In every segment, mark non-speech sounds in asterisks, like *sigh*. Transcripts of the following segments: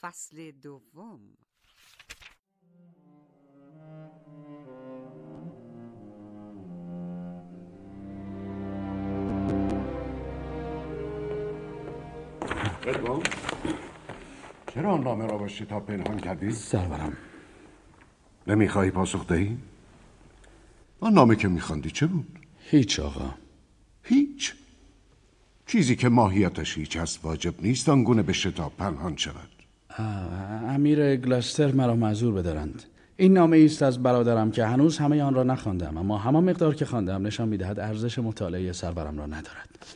فصل دوم چرا آن نامه را با شتاب پنهان کردی؟ سرورم نمی‌خواهی پاسخ دهی؟ آن نامه که میخواندی چه بود؟ هیچ آقا هیچ چیزی که ماهیتش هیچ است واجب نیست آنگونه به شتاب پنهان شود امیر گلاستر مرا معذور بدارند. این نامه است از برادرم که هنوز همه آن را نخواندم اما همان مقدار که خواندم نشان می‌دهد ارزش مطالعه سرورم را ندارد.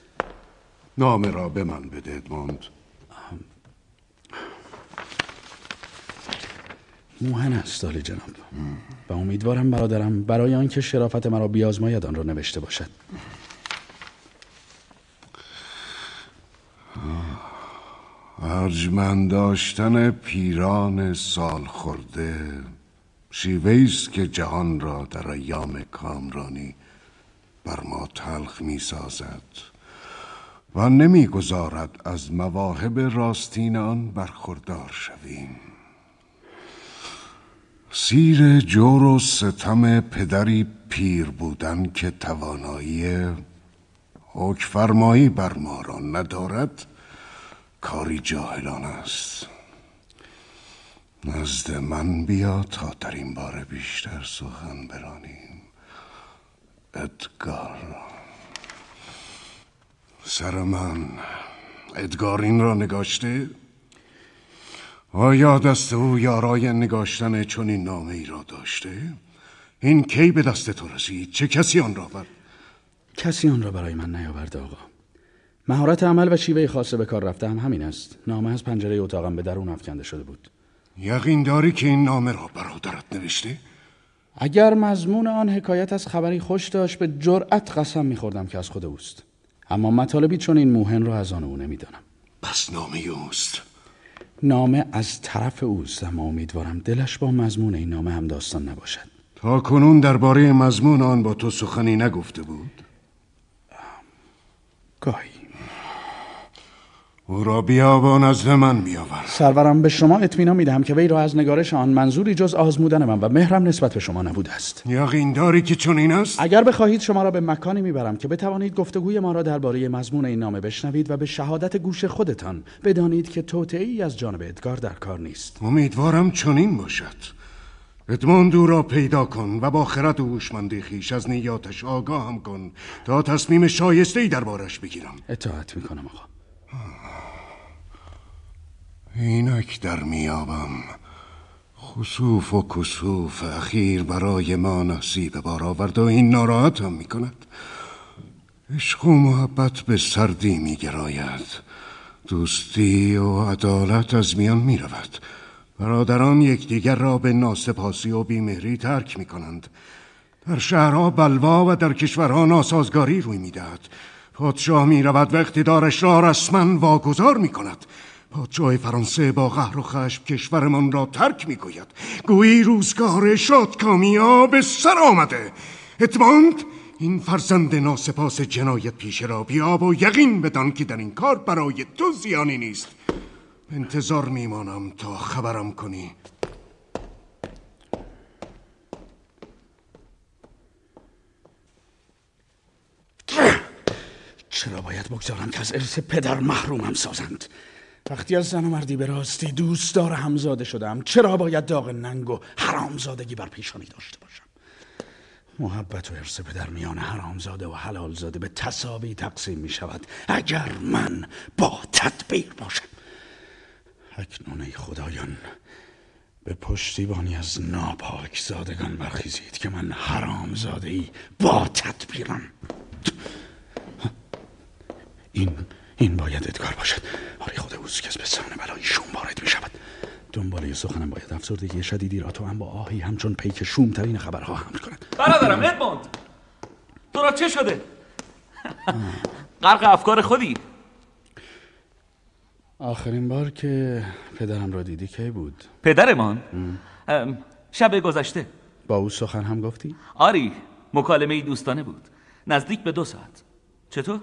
نامه را به من بده ادموند موهن است عالی جناب. و امیدوارم برادرم برای آنکه شرافت مرا بیازماید آن را نوشته باشد. ارجمند داشتن پیران سال خورده شیوه است که جهان را در ایام کامرانی بر ما تلخ می سازد و نمی‌گذارد از مواهب راستین آن برخوردار شویم. سیر جور و ستم پدری پیر بودن که توانایی حکفرمایی بر ما را ندارد کاری جاهلان است نزد من بیا تا در این باره بیشتر سخن برانیم ادگار سر من ادگار این را نگاشته؟ آیا دست او یارای نگاشتن چون این نامه ای را داشته؟ این کی به دست تو رسید؟ چه کسی آن را بر؟ کسی آن را برای من نیاورده آقا مهارت عمل و شیوه خاصه به کار رفته هم همین است. نامه از پنجره اتاقم به درون افکنده شده بود. یقین داری که این نامه را برادرت نوشته؟ اگر مضمون آن حکایت از خبری خوش داشت به جرأت قسم میخوردم که از خود اوست. اما مطالبی چون این موهن را از آن او نمی‌دانم. پس نامه اوست. نامه از طرف اوست اما امیدوارم دلش با مضمون این نامه هم داستان نباشد. تا کنون درباره مضمون آن با تو سخنی نگفته بود؟ گاهی. او را بیا نزد من بیاور سرورم به شما اطمینان می‌دهم که وی را از نگارش آن منظوری جز آزمودن من و مهرم نسبت به شما نبوده است. یقین داری که چون این است؟ اگر بخواهید شما را به مکانی می‌برم که بتوانید گفتگوی ما را درباره مضمون این نامه بشنوید و به شهادت گوش خودتان بدانید که توطئه از جانب ادگار در کار نیست. امیدوارم چنین باشد. ادموند او را پیدا کن و با خرد و هوشمندی خیش از نیاتش آگاه هم کن تا تصمیم شایسته ای دربارش بگیرم. اطاعت می‌کنم آقا. اینک در میابم خصوف و کسوف اخیر برای ما نصیب بار آورد و این ناراحت هم می‌کند. عشق و محبت به سردی میگراید. دوستی و عدالت از میان می‌رود. برادران یکدیگر را به ناسپاسی و بیمهری ترک می‌کنند. در شهرها بلوا و در کشورها ناسازگاری روی می‌دهد. پادشاه می‌رود و اقتدارش را رسما واگذار می‌کند. پادشاه فرانسه با قهر و خشم کشورمان را ترک می‌گوید. گویی روزگار شادکامیا به سر آمده. اتماند این فرزند ناسپاس جنایت پیش را بیاب و یقین بدان که در این کار برای تو زیانی نیست. انتظار میمانم تا خبرم کنی. چرا باید بگذارم که از ارث پدر محرومم سازند؟ وقتی از زن و مردی به راستی دوستدار همزاده شدم چرا باید داغ ننگ و حرامزادگی بر پیشانی داشته باشم؟ محبت و ارث پدر میان حرامزاده و حلالزاده به تصاوی تقسیم می شود اگر من با تدبیر باشم. اکنون ای خدایان به پشتیبانی از ناپاک زادگان برخیزید که من حرام زاده ای با تدبیرم. این این باید ادگار باشد. آری خود اوست که به سان بلایی شوم وارد می شود. دنباله سخنم باید افسردگی شدیدی را تو هم با آهی همچون پیک شومترین خبرها حمل کند. برادرم ادموند! تو را چه شده؟ غرق افکار خودی. آخرین بار که پدرم را دیدی کی بود؟ پدرمان؟ شب گذشته. با او سخن هم گفتی؟ آری مکالمه دوستانه بود. نزدیک به دو ساعت. چطور؟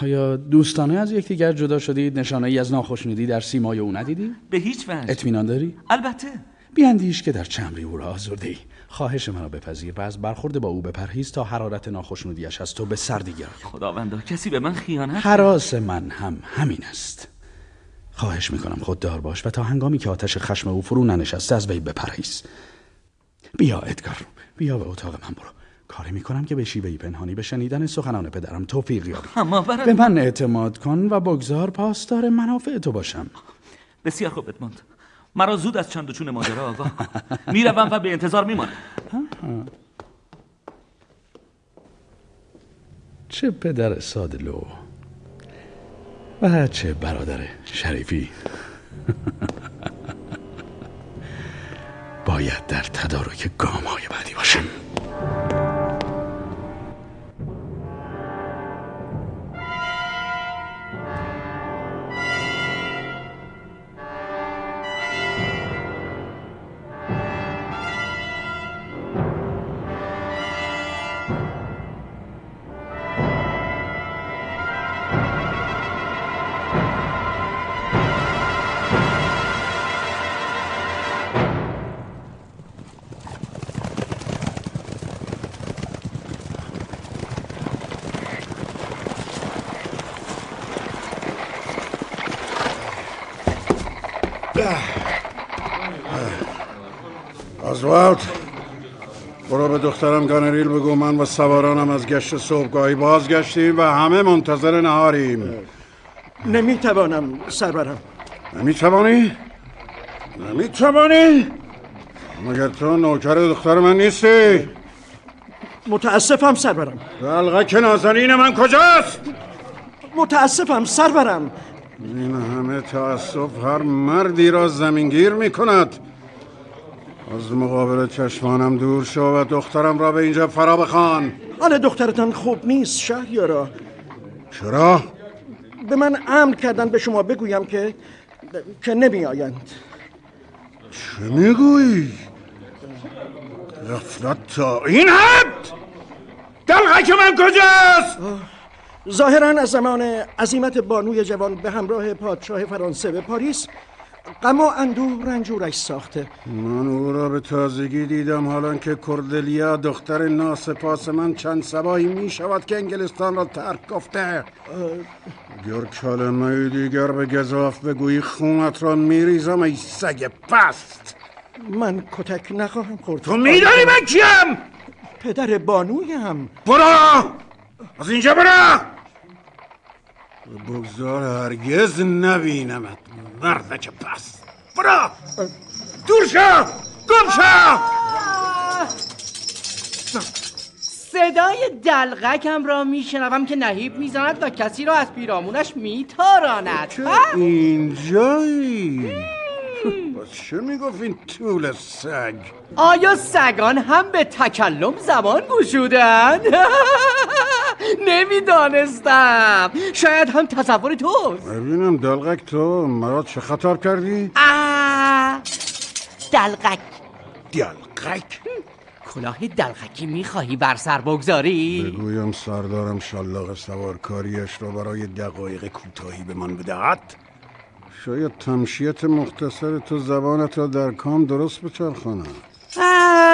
آیا دوستانه از یکدیگر جدا شدید نشانه ای از ناخشنودی در سیمای او ندیدی؟ به هیچ وجه. اطمینان داری؟ البته. بیاندیش که در چمری او را آزرده ای خواهش مرا بپذیر. و از برخورد با او بپرهیز تا حرارت ناخشنودیش از تو به سردی گرد خداوندا کسی به من خیانت حراس من هم همین است. خواهش می‌کنم خوددار باش و تا هنگامی که آتش خشم او فرو ننشسته از وی بپرهیز. بیا ادگار بیا به اتاق من برو. کاری می‌کنم که به شیوهی پنهانی به شنیدن سخنان پدرم توفیق یابی به من اعتماد کن و بگذار پاسدار منافع تو باشم. بسیار خوب ادموند. مرا زود از چند و چون ماجرا آگاه. می‌روم و به انتظار میمانم. چه پدر سادلو و چه برادر شریفی. *laughs* باید در تدارک گام های بعدی باشم. آزوالد برو به دخترم گانریل بگو من و سوارانم از گشت صبحگاهی بازگشتیم و همه منتظر نهاریم نمی‌توانم سرورم نمی‌توانی؟ نمی‌توانی؟ مگر تو نوکر دختر من نیستی؟ متاسفم سرورم دلغک نازنین من کجاست؟ متاسفم سرورم این همه تأسف هر مردی را زمینگیر می کند از مقابل چشمانم دور شو و دخترم را به اینجا فرا بخوان حال دخترتان خوب نیست شهریارا چرا؟ به من امر کردن به شما بگویم که که نمی آیند چه می‌گویی؟ غفلت تا این حد؟ دلغک من کجاست؟ ظاهرا از زمان عظیمت بانوی جوان به همراه پادشاه فرانسه به پاریس غم و اندوه رنجورش ساخته. من او را به تازگی دیدم حالا که کردلیا دختر ناسپاس من چند سبایی می شود که انگلستان را ترک گفته. گر کلمه دیگر به گذاف بگویی خونت را میریزم ای سگ پست. من کتک نخواهم خورد. تو میدانی من کیم؟ پدر بانویم. برو! از اینجا برو! بگذار هرگز نبینمت مردک پست برو دور شو! گم شو! صدای دلغکم را میشنوم که نهیب می‌زند و کسی را از پیرامونش میتاراند. ها؟ اینجایی؟ باز چه می‌گفت این طول سگ؟ آیا سگان هم به تکلم زبان گشودند؟ *laughs* نمی‌دانستم. شاید هم تصور توست. ببینم دلغک تو مرا چه خطر کردی؟ آه، دلغک. دلغک؟ کلاه دلغکی می‌خواهی بر سر بگذاری؟ بگویم سردارم شلاق سوارکاریش را برای دقایق کوتاهی به من بدهد؟ شاید تمشیت مختصر تو زبانت را در کام درست بچرخاند. آه،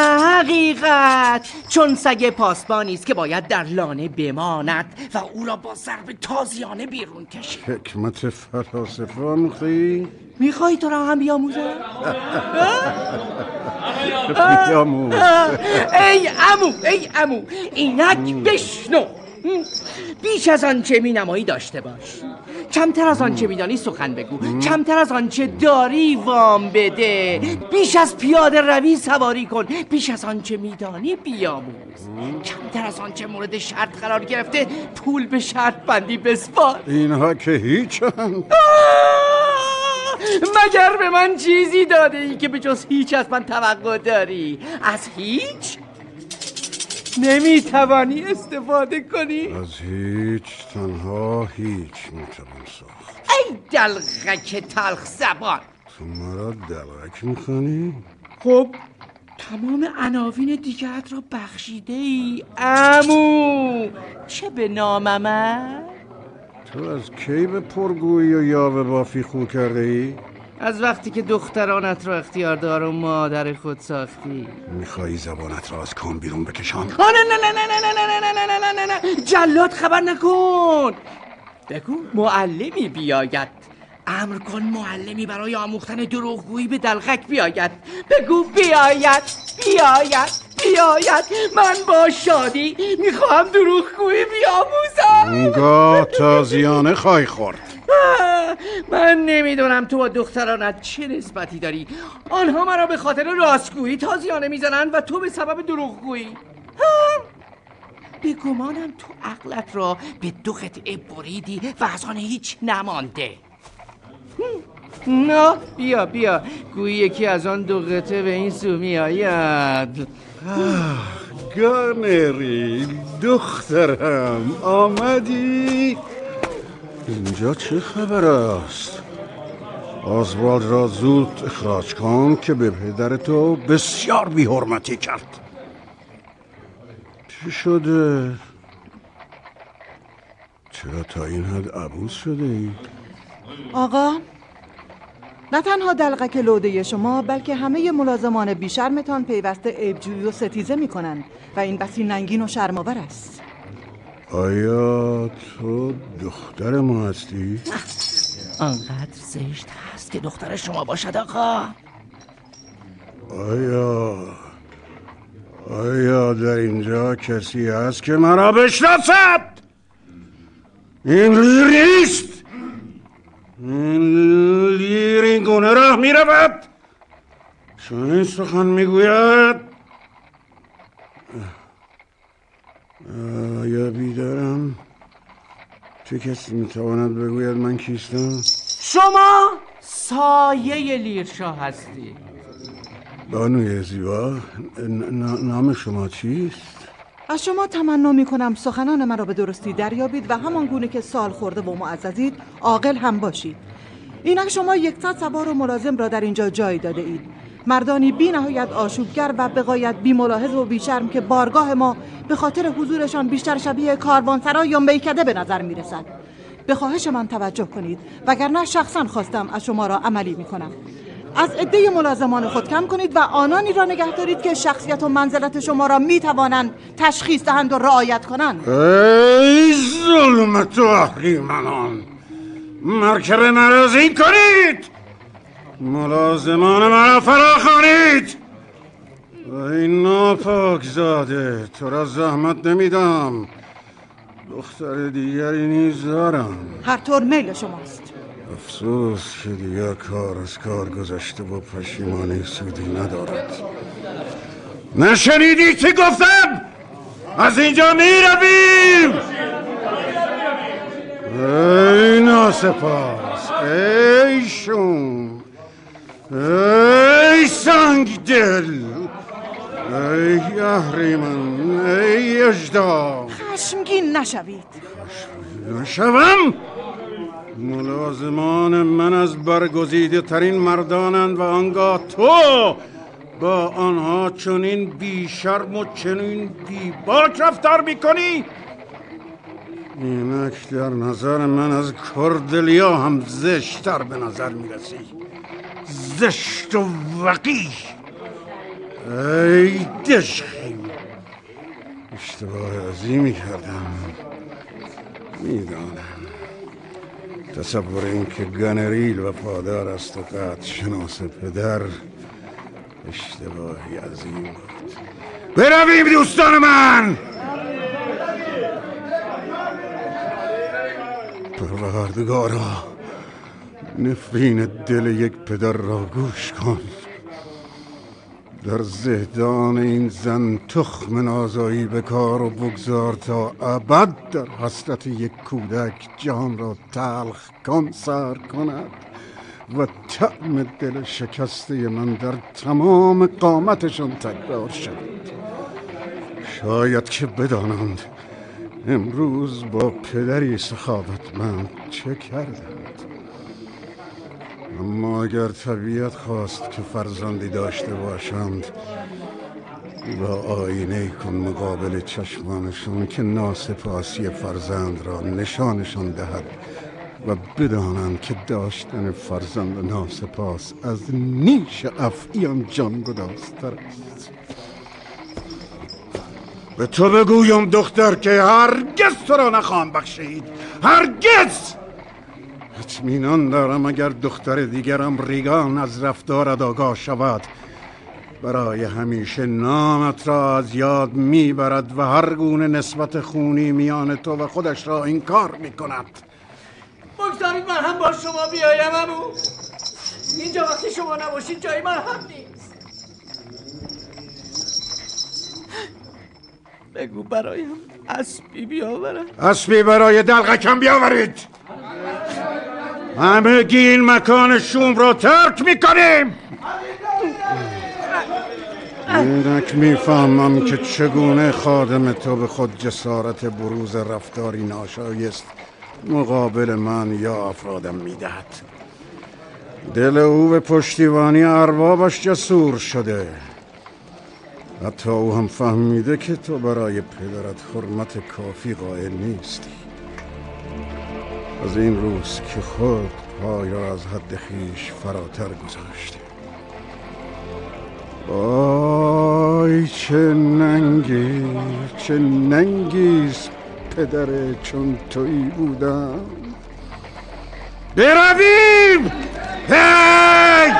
حقیقت چون سگ پاسبانی است که باید در لانه بماند و او را با ضرب تازیانه بیرون کشید حکمت فلاسفه آموختی؟ می‌خوای تو را هم بیاموزم؟ *laughs* بیاموز ای امو ای امو اینک بشنو بیش از آنچه می نمایی داشته باش کمتر از آنچه میدانی سخن بگو. کمتر از آنچه داری وام بده. بیش از پیاده روی سواری کن. بیش از آنچه میدانی بیاموز. کمتر از آنچه مورد شرط قرار گرفته پول به شرط بندی بسپار. اینها که هیچند آه! مگر به من چیزی داده ای که به جز هیچ از من توقع داری؟ از هیچ؟ نمی‌توانی استفاده کنی از هیچ تنها هیچ می‌توان ساخت ای دلغک تلخ زبان تو مرا دلغک می‌خوانی؟ خب تمام عناوین دیگرت را بخشیده ای امو چه به نامم؟ تو از کی به پرگویی و یاوه بافی خو کرده ای؟ از وقتی که دخترانت را اختیار دار و مادر خود ساختی میخوایی زبانت را از کام بیرون بکشم؟ نه نه نه نه نه نه نه نه نه نه نه جلاد خبر نکن بگو معلمی بیاید امر کن معلمی برای آموختن دروغگویی به دلغک بیاید بگو بیاید بیاید بیاید من با شادی می‌خواهم دروغگویی بیاموزم گاه تازیانه خواهی خورد من نمی‌دونم تو با دخترانت چه نسبتی داری. آنها مرا به خاطر راستگویی تازیانه می‌زنند و تو به سبب دروغگویی. به گمانم تو عقلت را به دو قطعه بریدی و از آن هیچ نمانده. نه بیا بیا. گویی یکی از آن دو قطعه به این سو میآید. گانری دخترم آمدی؟ اینجا چه خبر است آزوالد را زود اخراج کن که به پدر تو بسیار بیحرمتی کرد چی شده؟ چرا تا این حد عبوس شده ای؟ آقا نه تنها دلقک لوده شما بلکه همه ملازمان بیشرمتان پیوسته عیبجویی و ستیزه می کنند و این بسی ننگین و شرماور است آیا تو دختر ما هستی؟ آنقدر زشت هست که دختر شما باشد آقا. آیا آیا در اینجا کسی هست که مرا بشناسد؟ این لیر نیست. این لیر این گونه راه می رود چون این سخن می گوید آیا بیدارم چه کسی می تواند بگوید من کیستم؟ شما سایه لیرشاه هستی. بانوی زیبا نام شما چیست؟ از شما تمنا می کنم سخنان مرا به درستی دریابید و همان گونه که سال خورده و معززید عاقل هم باشید. اینک شما یکصد سوار و ملازم را در اینجا جای داده اید. مردانی بی نهایت آشوبگر و بقایت بی ملاحظ و بیشرم که بارگاه ما به خاطر حضورشان بیشتر شبیه کاروانسرا یا میکده به نظر می رسد به خواهش من توجه کنید وگرنه شخصا خواستم از شما را عملی می کنم از عده ملازمان خود کم کنید و آنانی را نگه دارید که شخصیت و منزلت شما را می توانند تشخیص دهند و رعایت کنند. ای ظلمت و اهریمنان مرکب مرا زین کنید! ملازمان مرا فرا خانید ای ناپاک زاده تو را زحمت نمیدم. دختر دیگری نیز دارم. هر طور میل شماست. افسوس که دیگر کار از کار گذشته و پشیمانی سودی ندارد. نشنیدی چی گفتم؟ از اینجا می رویم ای ناسپاس ای شوم ای سنگ دل ای اهریمن ای اجدا خشمگین نشوید. نشوم؟ ملازمان من از برگزیده ترین مردانند و آنگاه تو با آنها چنین بی شرم و چنین بی باک رفتار می‌کنی؟ اینک در نظر من از کردلیا هم زشتر به نظر می‌رسی. زشت و ای دشخی اشتباه عظیمی کردم می‌دانم. تصور اینکه گنریل و پادار است و قد شناس پدر اشتباهی عظیم بود. برویم دوستان من! پروردگارا نفرین دل یک پدر را گوش کن. در زهدان این زن تخم نازایی به کار و بگذار تا ابد در حسرت یک کودک جان را تلخ کن سر کند و طعم دل شکسته من در تمام قامتشان تکرار شد شاید که بدانند امروز با پدری سخاوتمند چه کردند اما اگر طبیعت خواست که فرزندی داشته باشند و آینه کن مقابل چشمانشون که ناسپاسی فرزند را نشانشان دهد و بدانند که داشتن فرزند ناسپاس از نیش افعیان جان گداستر است. به تو بگویم دختر که هرگز تو را نخواهم بخشید. هرگز! اطمینان دارم اگر دختر دیگرم ریگان از رفتارت آگاه شود. برای همیشه نامت را از یاد می‌برد و هر گونه نسبت خونی میان تو و خودش را این کار می‌کند. بگذارید من هم با شما بیایم امو. اینجا وقتی شما نباشید جای من هم نیست. بگو برایم اسبی بیاورم. اسبی برای دلغکم بیاورید. همگی این مکان شوم را ترک می‌کنیم. اینک می‌فهمم که چگونه خادم تو به خود جسارت بروز رفتاری ناشایست مقابل من یا افرادم می‌دهد. دل او به پشتیبانی اربابش جسور شده. حتی او هم فهمیده که تو برای پدرت حرمت کافی قائل نیستی. از این روز که خود پای را از حد خیش فراتر گذاشتی آی چه ننگی چه ننگیست پدر چون تویی بودم. برویم! هی!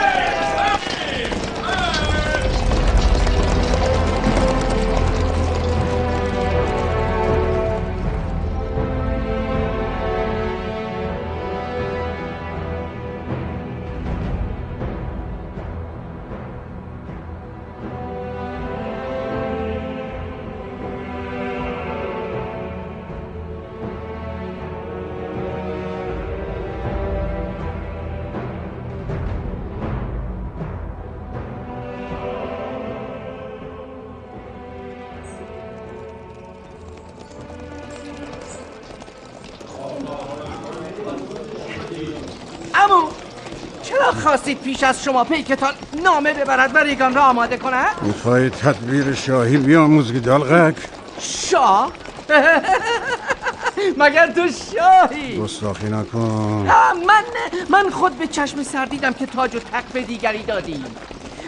چرا خواستید پیش از شما پیکتان نامه ببرد و ریگان را آماده کند؟ می‌خوای تدبیر شاهی بیاموزی دلغک شاه؟ *laughs* مگر تو شاهی؟ گستاخی نکن من من خود به چشم سر دیدم که تاج و به دیگری دادی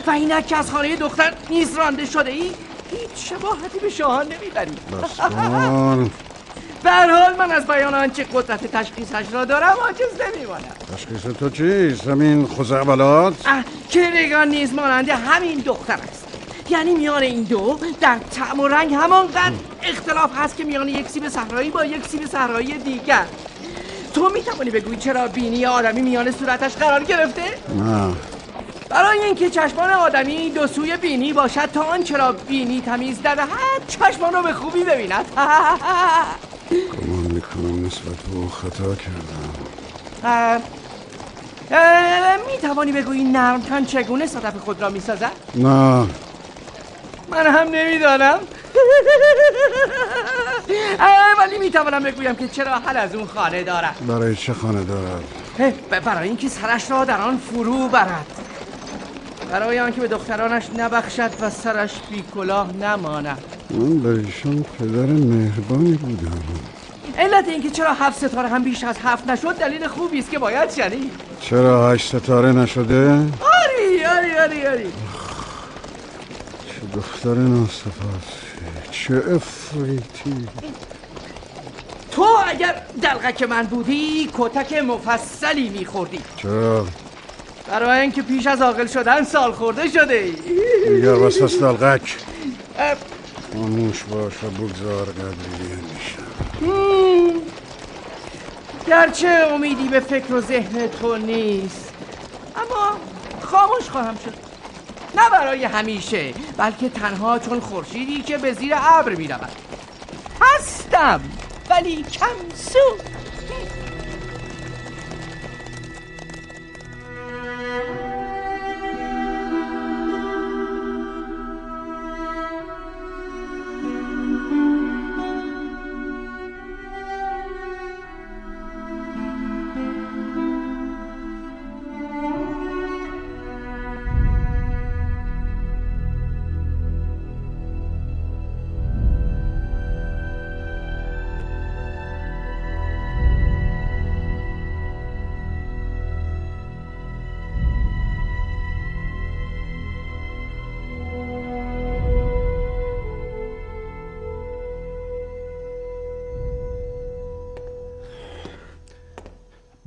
و اینک که از خانه دختر نیز رانده شده ای هیچ شباهتی به شاهان نمی‌بری بس کن *laughs* هر حال من از بیان آنچه قدرت تشخیصش را دارم عاجز نمیمانم تشخیص تو چیست؟ همین خزعبلات؟ اه، که ریگان نیز مانند همین دختر است یعنی میان این دو در طعم و رنگ همانقدر اختلاف هست که میان یک سیب صحرایی با یک سیب صحرایی دیگر تو می‌توانی بگویی چرا بینی آدمی میان صورتش قرار گرفته؟ نه برای اینکه چشمان آدمی دو سوی بینی باشد تا آن چرا بینی تمیز دهد چشمان رو به خوبی ببیند *laughs* گمان می‌کنم نسبت به او خطا کردم. اه، می‌توانی بگویی نرمتن چگونه صدف خود را می‌سازد؟ نه. من هم نمی‌دانم. ولی می‌توانم بگویم که چرا حل از اون خانه دارد. برای چه خانه دارد؟ برای اینکه سرش را در آن فرو برد. برای آنکه به دخترانش نبخشد و سرش بی کلاه نماند. من به ایشان پدر مهربانی بودم. علت اینکه چرا هفت ستاره هم بیش از هفت نشد دلیل خوبی است که باید شنید. چرا هشت ستاره نشده؟ آری آری آری آری. چه دختر ناسپاسی چه افریتی. تو اگر دلغک من بودی کتک مفصلی میخوردی. چرا؟ برای اینکه پیش از عاقل شدن سال خورده شده ای. دیگر وسط دلغک. خاموش باش و بگذار قدری میشم گرچه امیدی به فکر و ذهن تو نیست اما خاموش خواهم شد. نه برای همیشه بلکه تنها چون خورشیدی که به زیر ابر می رود هستم ولی کم سو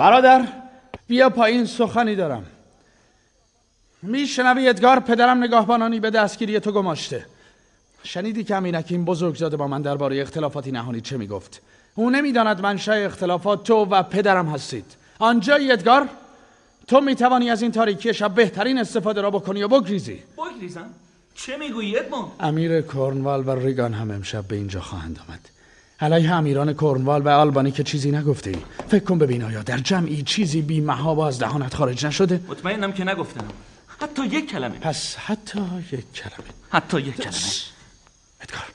برادر بیا پایین سخنی دارم. میشنوی ادگار پدرم نگاهبانانی به دستگیری تو گماشته. شنیدی که امینک این بزرگزاده با من درباره اختلافاتی نهانی چه می‌گفت؟ او نمی‌داند منشأ اختلافات تو و پدرم هستید. آنجا ادگار تو می‌توانی از این تاریکی شب بهترین استفاده را بکنی و بگریزی. بگریزم؟ چه می‌گویی ادموند امیر کورنوال و ریگان هم امشب به اینجا خواهند آمد. علیه امیران کورنوال و آلبانی که چیزی نگفته ای. فکر کن ببین آیا در جمعی چیزی بی محابا از دهانت خارج نشده؟ مطمئنم که نگفتم. حتی یک کلمه. پس حتی یک کلمه. حتی یک کلمه. ادگار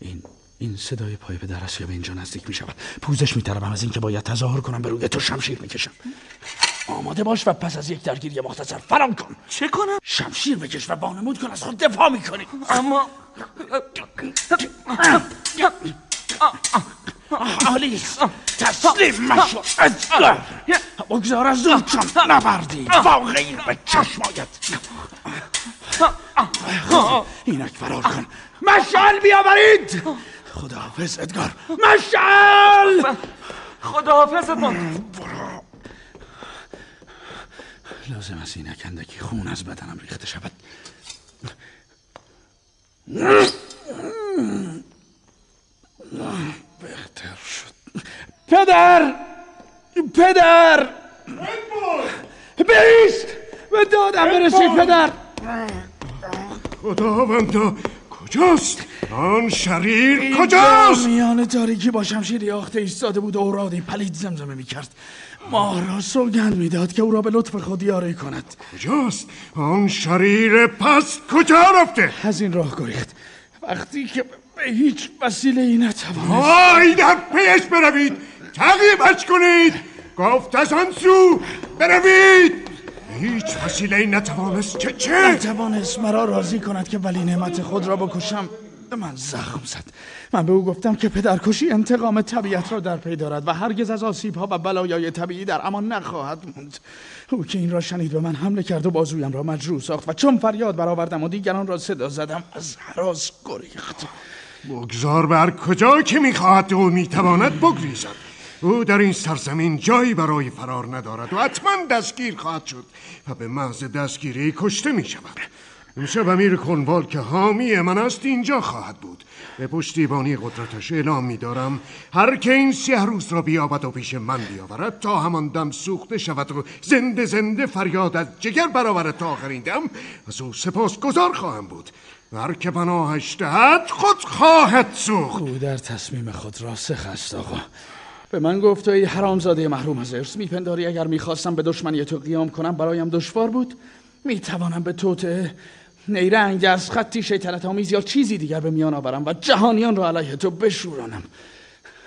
این این صدای پای است یا به اینجا نزدیک می شود پوزش می از اینکه باید تظاهر کنم به روی تو شمشیر می کشم آماده باش و پس از یک درگیری مختصر فرام کن. چه کنم؟ شمشیر بکش و وانمود کن از خود دفاع می کنی اما است. تسلیم مشو. ادگار بگذار از دور چون نبردی. واقعی به چشم آید. اینک فرار کن. مشعل بیاورید. خداحافظ ادگار. مشعل خداحافظ ادموند لازم است اینک اندکی خون از بدنم ریخته شود. بهتر شد. پدر! پدر! بیست! به دادم برسید پدر! خداوندا کجاست؟ آن شریر کجاست؟ میان تاریکی با شمشیر یاخته ایستاده بود و اورادی پلید زمزمه می‌کرد. ما را سوگند می‌داد که او را به لطف خود یاری کند. کجاست؟ آن شریر پس کجا رفته؟ از این راه گریخت. وقتی که به هیچ وسیله ای نتوانست. آی در پیش بروید. تعقیبش کنید. گفت از آن سو بروید. هیچ وسیله ای نتوانست. چه چه؟ نتوانست مرا راضی کند که ولی نعمت خود را بکشم. به من زخم زد. من به او گفتم که پدرکشی انتقام طبیعت را در پی دارد و هرگز از آسیب ها و بلایای طبیعی در امان نخواهد موند. او که این را شنید به من حمله کرد و بازویم را مجروح ساخت و چون فریاد برآوردم و دیگران را صدا زدم از حراس گریخت. بگذار بر کجا که می‌خواهد او می‌تواند بگریزد. او در این سرزمین جایی برای فرار ندارد و حتما دستگیر خواهد شد و به محض دستگیری کشته می شود امشب امیر کنوال که حامی من است اینجا خواهد بود. به پشتیبانی قدرتش اعلام می دارم هر که این سیه روز را بیابد و پیش من بیاورد تا همان دم سوخته شود و زنده زنده فریاد از جگر برآورد تا آخرین دم از او سپاس گذار خواهم بود. و هر که پناهش دهد خود خواهد سوخت. او در تصمیم خود راسخ است آقا. به من گفت ای حرامزاده محروم از ارث میپنداری؟ اگر می‌خواستم به دشمنی تو قیام کنم برایم دشوار بود؟ می‌توانم به توته نیرنگ از خطی شیطنت آمیز یا چیزی دیگر به میان آورم و جهانیان را علیه تو بشورانم.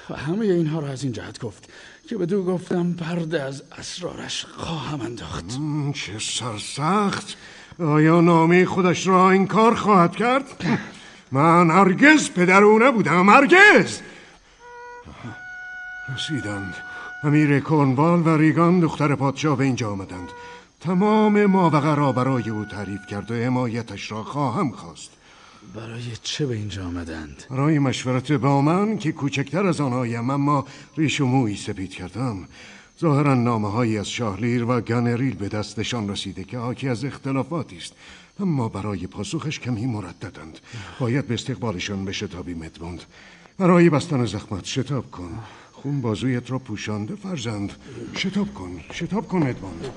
و همه اینها را از این جهت گفت که به دو گفتم پرده از اسرارش خواهم انداخت. چه سرسخت. آیا نامی خودش را این کار خواهد کرد؟ من هرگز پدر او نبودم هرگز! رسیدند. امیر کورنوال و ریگان دختر پادشاه به اینجا آمدند. تمام ماوقع را برای او تعریف کرد و حمایتش را خواهم خواست. برای چه به اینجا آمدند؟ برای مشورت با من که کوچکتر از آنهایم اما ریش و مویی سپید کردم. ظاهرا نامه هایی از شاهلیر و گانریل به دستشان رسیده که حاکی از اختلافاتی است. اما برای پاسخش کمی مرددند. باید به استقبالشان بشتابی مدموند برای بستن زخمت شتاب کن. خون بازویت را پوشانده فرزند. شتاب کن شتاب کن ادموند